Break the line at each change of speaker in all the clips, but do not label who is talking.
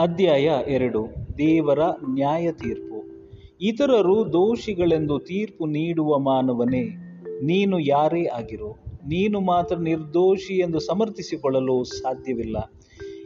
ಅಧ್ಯಾಯ ಎರಡು, ದೇವರ ನ್ಯಾಯ ತೀರ್ಪು ಇತರರು ದೋಷಿಗಳೆಂದು ತೀರ್ಪು ನೀಡುವ ಮಾನವನೇ, ನೀನು ಯಾರೇ ಆಗಿರು, ನೀನು ಮಾತ್ರ ನಿರ್ದೋಷಿ ಎಂದು ಸಮರ್ಥಿಸಿಕೊಳ್ಳಲು ಸಾಧ್ಯವಿಲ್ಲ.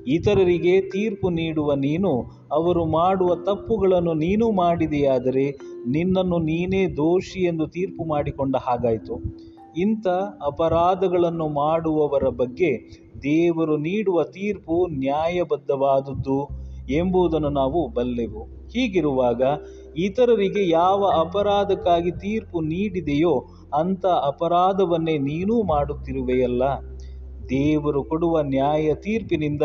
ಇತರರಿಗೆ ತೀರ್ಪು ನೀಡುವ ನೀನು, ಅವರು ಮಾಡುವ ತಪ್ಪುಗಳನ್ನು ನೀನು ಮಾಡಿದೆಯಾದರೆ, ನಿನ್ನನ್ನು ನೀನೇ ದೋಷಿ ಎಂದು ತೀರ್ಪು ಮಾಡಿಕೊಂಡ ಹಾಗಾಯಿತು. ಇಂಥ ಅಪರಾಧಗಳನ್ನು ಮಾಡುವವರ ಬಗ್ಗೆ ದೇವರು ನೀಡುವ ತೀರ್ಪು ನ್ಯಾಯಬದ್ಧವಾದದ್ದು ಎಂಬುದನ್ನು ನಾವು ಬಲ್ಲೆವು. ಹೀಗಿರುವಾಗ ಇತರರಿಗೆ ಯಾವ ಅಪರಾಧಕ್ಕಾಗಿ ತೀರ್ಪು ನೀಡಿದೆಯೋ ಅಂಥ ಅಪರಾಧವನ್ನೇ ನೀನೂ ಮಾಡುತ್ತಿರುವೆಯಲ್ಲ. ದೇವರು ಕೊಡುವ ನ್ಯಾಯ ತೀರ್ಪಿನಿಂದ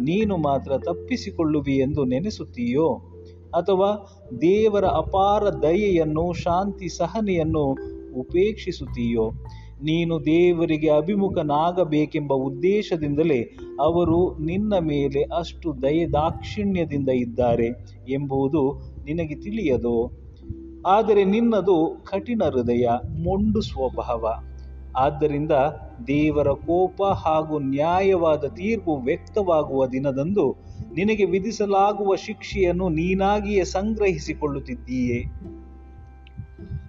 ನೀನು ಮಾತ್ರ ತಪ್ಪಿಸಿಕೊಳ್ಳುವಿ ಎಂದು ನೆನೆಸುತ್ತೀಯೋ? ಅಥವಾ ದೇವರ ಅಪಾರ ದಯೆಯನ್ನು, ಶಾಂತಿ ಸಹನೆಯನ್ನು ಉಪೇಕ್ಷಿಸುತ್ತೀಯೋ? ನೀನು ದೇವರಿಗೆ ಅಭಿಮುಖನಾಗಬೇಕೆಂಬ ಉದ್ದೇಶದಿಂದಲೇ ಅವರು ನಿನ್ನ ಮೇಲೆ ಅಷ್ಟು ದಯೆ ದಾಕ್ಷಿಣ್ಯದಿಂದ ಇದ್ದಾರೆ ಎಂಬುದು ನಿನಗೆ ತಿಳಿಯದು? ಆದರೆ ನಿನ್ನದು ಕಠಿಣ ಹೃದಯ, ಮೊಂಡು ಸ್ವಭಾವ. ಆದ್ದರಿಂದ ದೇವರ ಕೋಪ ಹಾಗೂ ನ್ಯಾಯವಾದ ತೀರ್ಪು ವ್ಯಕ್ತವಾಗುವ ದಿನದಂದು ನಿನಗೆ ವಿಧಿಸಲಾಗುವ ಶಿಕ್ಷೆಯನ್ನು ನೀನಾಗಿಯೇ ಸಂಗ್ರಹಿಸಿಕೊಳ್ಳುತ್ತಿದ್ದೀಯೇ.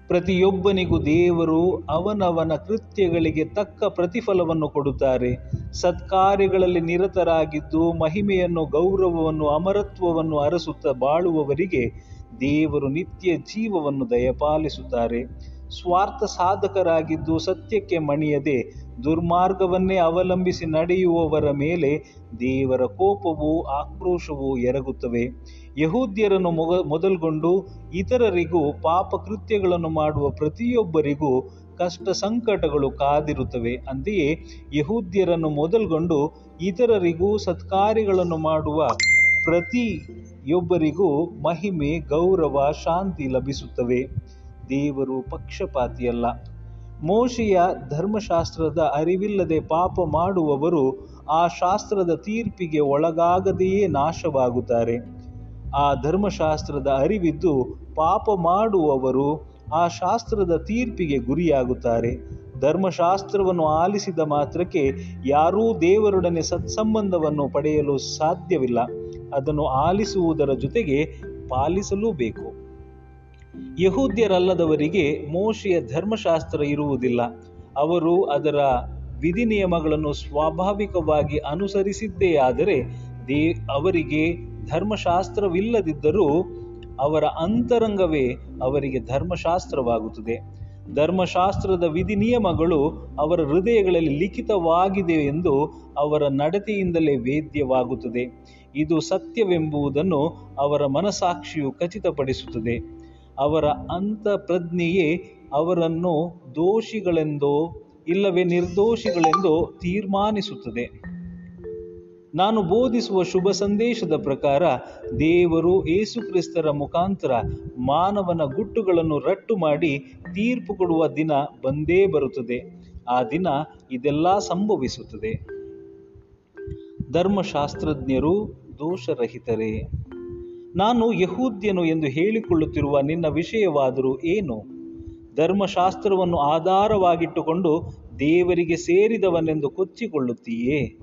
ಪ್ರತಿಯೊಬ್ಬನಿಗೂ ದೇವರು ಅವನವನ ಕೃತ್ಯಗಳಿಗೆ ತಕ್ಕ ಪ್ರತಿಫಲವನ್ನು ಕೊಡುತ್ತಾರೆ. ಸತ್ಕಾರ್ಯಗಳಲ್ಲಿ ನಿರತರಾಗಿದ್ದು ಮಹಿಮೆಯನ್ನು, ಗೌರವವನ್ನು, ಅಮರತ್ವವನ್ನು ಅರಸುತ್ತಾ ಬಾಳುವವರಿಗೆ ದೇವರು ನಿತ್ಯ ಜೀವವನ್ನು ದಯಪಾಲಿಸುತ್ತಾರೆ. ಸ್ವಾರ್ಥ ಸಾಧಕರಾಗಿದ್ದು ಸತ್ಯಕ್ಕೆ ಮಣಿಯದೆ ದುರ್ಮಾರ್ಗವನ್ನೇ ಅವಲಂಬಿಸಿ ನಡೆಯುವವರ ಮೇಲೆ ದೇವರ ಕೋಪವೂ ಆಕ್ರೋಶವೂ ಎರಗುತ್ತವೆ. ಯಹೂದ್ಯರನ್ನು ಮೊಗ, ಮೊದಲ್ಗೊಂಡು ಇತರರಿಗೂ ಪಾಪ ಕೃತ್ಯಗಳನ್ನು ಮಾಡುವ ಪ್ರತಿಯೊಬ್ಬರಿಗೂ ಕಷ್ಟ ಸಂಕಟಗಳು ಕಾದಿರುತ್ತವೆ. ಅಂತೆಯೇ ಯಹೂದ್ಯರನ್ನು ಮೊದಲ್ಗೊಂಡು ಇತರರಿಗೂ ಸತ್ಕಾರ್ಯಗಳನ್ನು ಮಾಡುವ ಪ್ರತಿಯೊಬ್ಬರಿಗೂ ಮಹಿಮೆ, ಗೌರವ, ಶಾಂತಿ ಲಭಿಸುತ್ತವೆ. ದೇವರು ಪಕ್ಷಪಾತಿಯಲ್ಲ. ಮೋಶೆಯ ಧರ್ಮಶಾಸ್ತ್ರದ ಅರಿವಿಲ್ಲದೆ ಪಾಪ ಮಾಡುವವರು ಆ ಶಾಸ್ತ್ರದ ತೀರ್ಪಿಗೆ ಒಳಗಾಗದೆಯೇ ನಾಶವಾಗುತ್ತಾರೆ. ಆ ಧರ್ಮಶಾಸ್ತ್ರದ ಅರಿವಿದ್ದು ಪಾಪ ಮಾಡುವವರು ಆ ಶಾಸ್ತ್ರದ ತೀರ್ಪಿಗೆ ಗುರಿಯಾಗುತ್ತಾರೆ. ಧರ್ಮಶಾಸ್ತ್ರವನ್ನು ಆಲಿಸಿದ ಮಾತ್ರಕ್ಕೆ ಯಾರೂ ದೇವರೊಡನೆ ಸತ್ಸಂಬಂಧವನ್ನು ಪಡೆಯಲು ಸಾಧ್ಯವಿಲ್ಲ. ಅದನ್ನು ಆಲಿಸುವುದರ ಜೊತೆಗೆ ಪಾಲಿಸಲೂ ಬೇಕು. ಯಹೂದ್ಯರಲ್ಲದವರಿಗೆ ಮೋಶೆಯ ಧರ್ಮಶಾಸ್ತ್ರ ಇರುವುದಿಲ್ಲ. ಅವರು ಅದರ ವಿಧಿ ನಿಯಮಗಳನ್ನು ಸ್ವಾಭಾವಿಕವಾಗಿ ಅನುಸರಿಸಿದ್ದೇ ಆದರೆ ದೇ, ಅವರಿಗೆ ಧರ್ಮಶಾಸ್ತ್ರವಿಲ್ಲದಿದ್ದರೂ ಅವರ ಅಂತರಂಗವೇ ಅವರಿಗೆ ಧರ್ಮಶಾಸ್ತ್ರವಾಗುತ್ತದೆ. ಧರ್ಮಶಾಸ್ತ್ರದ ವಿಧಿ ನಿಯಮಗಳು ಅವರ ಹೃದಯಗಳಲ್ಲಿ ಲಿಖಿತವಾಗಿದೆ ಎಂದು ಅವರ ನಡತೆಯಿಂದಲೇ ವೇದ್ಯವಾಗುತ್ತದೆ. ಇದು ಸತ್ಯವೆಂಬುದನ್ನು ಅವರ ಮನಸಾಕ್ಷಿಯು ಖಚಿತಪಡಿಸುತ್ತದೆ. ಅವರ ಅಂತಃಪ್ರಜ್ಞೆಯೇ ಅವರನ್ನು ದೋಷಿಗಳೆಂದೋ ಇಲ್ಲವೇ ನಿರ್ದೋಷಿಗಳೆಂದೋ ತೀರ್ಮಾನಿಸುತ್ತದೆ. ನಾನು ಬೋಧಿಸುವ ಶುಭ ಸಂದೇಶದ ಪ್ರಕಾರ ದೇವರು ಏಸುಕ್ರಿಸ್ತರ ಮುಖಾಂತರ ಮಾನವನ ಗುಟ್ಟುಗಳನ್ನು ರಟ್ಟು ಮಾಡಿ ತೀರ್ಪು ಕೊಡುವ ದಿನ ಬಂದೇ ಬರುತ್ತದೆ. ಆ ದಿನ ಇದೆಲ್ಲ ಸಂಭವಿಸುತ್ತದೆ. ಧರ್ಮಶಾಸ್ತ್ರಜ್ಞರು ದೋಷರಹಿತರೇ. ನಾನು ಯಹೂದ್ಯನು ಎಂದು ಹೇಳಿಕೊಳ್ಳುತ್ತಿರುವ ನಿನ್ನ ವಿಷಯವಾದರೂ ಏನು? ಧರ್ಮಶಾಸ್ತ್ರವನ್ನು ಆಧಾರವಾಗಿಟ್ಟುಕೊಂಡು ದೇವರಿಗೆ ಸೇರಿದವನೆಂದು ಕೊಚ್ಚಿಕೊಳ್ಳುತ್ತೀಯೇ?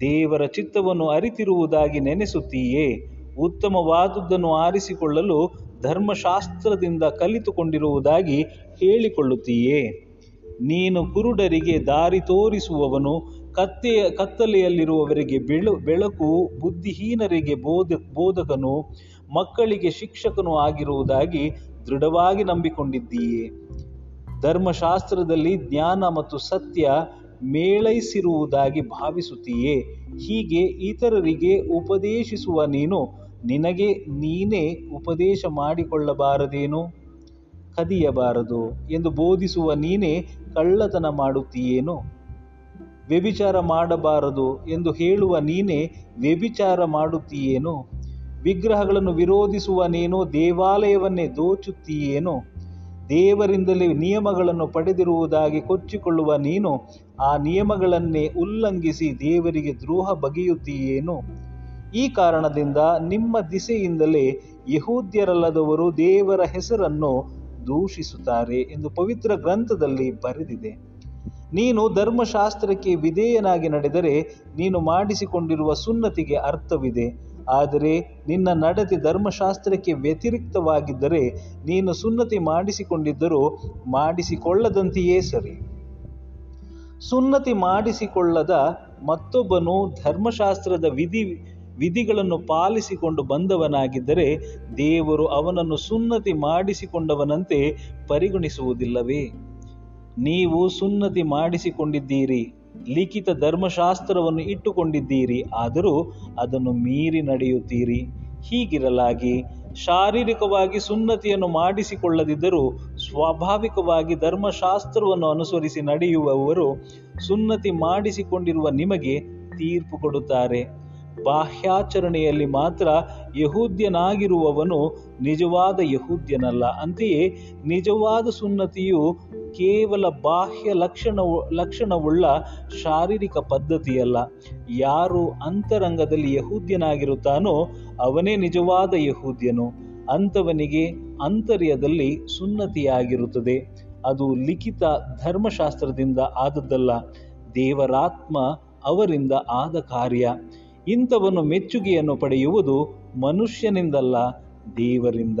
ದೇವರ ಚಿತ್ತವನ್ನು ಅರಿತಿರುವುದಾಗಿ ನೆನೆಸುತ್ತೀಯೇ? ಉತ್ತಮವಾದುದನ್ನು ಆರಿಸಿಕೊಳ್ಳಲು ಧರ್ಮಶಾಸ್ತ್ರದಿಂದ ಕಲಿತುಕೊಂಡಿರುವುದಾಗಿ ಹೇಳಿಕೊಳ್ಳುತ್ತೀಯೇ? ನೀನು ಕುರುಡರಿಗೆ ದಾರಿ ತೋರಿಸುವವನು ಕತ್ತೆಯ ಕತ್ತಲೆಯಲ್ಲಿರುವವರಿಗೆ ಬೆಳು, ಬೆಳಕು ಬುದ್ಧಿಹೀನರಿಗೆ ಬೋಧ, ಬೋಧಕನು, ಮಕ್ಕಳಿಗೆ ಶಿಕ್ಷಕನು ಆಗಿರುವುದಾಗಿ ದೃಢವಾಗಿ ನಂಬಿಕೊಂಡಿದ್ದೀಯೆ. ಧರ್ಮಶಾಸ್ತ್ರದಲ್ಲಿ ಜ್ಞಾನ ಮತ್ತು ಸತ್ಯ ಮೇಳೈಸಿರುವುದಾಗಿ ಭಾವಿಸುತ್ತೀಯೇ. ಹೀಗೆ ಇತರರಿಗೆ ಉಪದೇಶಿಸುವ ನೀನು, ನಿನಗೆ ನೀನೇ ಉಪದೇಶ ಮಾಡಿಕೊಳ್ಳಬಾರದೇನು? ಕದಿಯಬಾರದು ಎಂದು ಬೋಧಿಸುವ ನೀನೇ ಕಳ್ಳತನ ಮಾಡುತ್ತೀಯೇನು? ವ್ಯಭಿಚಾರ ಮಾಡಬಾರದು ಎಂದು ಹೇಳುವ ನೀನೇ ವ್ಯಭಿಚಾರ ಮಾಡುತ್ತೀಯೇನು? ವಿಗ್ರಹಗಳನ್ನು ವಿರೋಧಿಸುವ ನೀನು ದೇವಾಲಯವನ್ನೇ ದೋಚುತ್ತೀಯೇನು? ದೇವರಿಂದಲೇ ನಿಯಮಗಳನ್ನು ಪಡೆದಿರುವುದಾಗಿ ಕೊಚ್ಚಿಕೊಳ್ಳುವ ನೀನು, ಆ ನಿಯಮಗಳನ್ನೇ ಉಲ್ಲಂಘಿಸಿ ದೇವರಿಗೆ ದ್ರೋಹ ಬಗೆಯುತ್ತೀಯೇನು? ಈ ಕಾರಣದಿಂದ ನಿಮ್ಮ ದಿಸೆಯಿಂದಲೇ ಯಹೂದ್ಯರಲ್ಲದವರು ದೇವರ ಹೆಸರನ್ನು ದೂಷಿಸುತ್ತಾರೆ ಎಂದು ಪವಿತ್ರ ಗ್ರಂಥದಲ್ಲಿ ಬರೆದಿದೆ. ನೀನು ಧರ್ಮಶಾಸ್ತ್ರಕ್ಕೆ ವಿಧೇಯನಾಗಿ ನಡೆದರೆ ನೀನು ಮಾಡಿಸಿಕೊಂಡಿರುವ ಸುನ್ನತಿಗೆ ಅರ್ಥವಿದೆ. ಆದರೆ ನಿನ್ನ ನಡತೆ ಧರ್ಮಶಾಸ್ತ್ರಕ್ಕೆ ವ್ಯತಿರಿಕ್ತವಾಗಿದ್ದರೆ ನೀನು ಸುನ್ನತಿ ಮಾಡಿಸಿಕೊಂಡಿದ್ದರೂ ಮಾಡಿಸಿಕೊಳ್ಳದಂತೆಯೇ ಸರಿ. ಸುನ್ನತಿ ಮಾಡಿಸಿಕೊಳ್ಳದ ಮತ್ತೊಬ್ಬನು ಧರ್ಮಶಾಸ್ತ್ರದ ವಿಧಿ, ವಿಧಿಗಳನ್ನು ಪಾಲಿಸಿಕೊಂಡು ಬಂದವನಾಗಿದ್ದರೆ ದೇವರು ಅವನನ್ನು ಸುನ್ನತಿ ಮಾಡಿಸಿಕೊಂಡವನಂತೆ ಪರಿಗಣಿಸುವುದಿಲ್ಲವೇ? ನೀವು ಸುನ್ನತಿ ಮಾಡಿಸಿಕೊಂಡಿದ್ದೀರಿ, ಲಿಖಿತ ಧರ್ಮಶಾಸ್ತ್ರವನ್ನು ಇಟ್ಟುಕೊಂಡಿದ್ದೀರಿ, ಆದರೂ ಅದನ್ನು ಮೀರಿ ನಡೆಯುತ್ತೀರಿ. ಹೀಗಿರಲಾಗಿ ಶಾರೀರಿಕವಾಗಿ ಸುನ್ನತಿಯನ್ನು ಮಾಡಿಸಿಕೊಳ್ಳದಿದ್ದರೂ ಸ್ವಾಭಾವಿಕವಾಗಿ ಧರ್ಮಶಾಸ್ತ್ರವನ್ನು ಅನುಸರಿಸಿ ನಡೆಯುವವರು ಸುನ್ನತಿ ಮಾಡಿಸಿಕೊಂಡಿರುವ ನಿಮಗೆ ತೀರ್ಪು ಕೊಡುತ್ತಾರೆ. ಬಾಹ್ಯಾಚರಣೆಯಲ್ಲಿ ಮಾತ್ರ ಯಹೂದ್ಯನಾಗಿರುವವನು ನಿಜವಾದ ಯಹೂದ್ಯನಲ್ಲ. ಅಂತೆಯೇ ನಿಜವಾದ ಸುನ್ನತಿಯು ಕೇವಲ ಬಾಹ್ಯ ಲಕ್ಷಣ ಲಕ್ಷಣವುಳ್ಳ ಶಾರೀರಿಕ ಪದ್ಧತಿಯಲ್ಲ. ಯಾರು ಅಂತರಂಗದಲ್ಲಿ ಯಹೂದ್ಯನಾಗಿರುತ್ತಾನೋ ಅವನೇ ನಿಜವಾದ ಯಹೂದ್ಯನು. ಅಂಥವನಿಗೆ ಅಂತರ್ಯದಲ್ಲಿ ಸುನ್ನತಿಯಾಗಿರುತ್ತದೆ. ಅದು ಲಿಖಿತ ಧರ್ಮಶಾಸ್ತ್ರದಿಂದ ಆದದ್ದಲ್ಲ. ದೇವರಾತ್ಮ ಅವರಿಂದ ಆದ ಕಾರ್ಯ. ಇಂಥವನು ಮೆಚ್ಚುಗೆಯನ್ನು ಪಡೆಯುವುದು ಮನುಷ್ಯನಿಂದಲ್ಲ ದೇವರಿಂದ.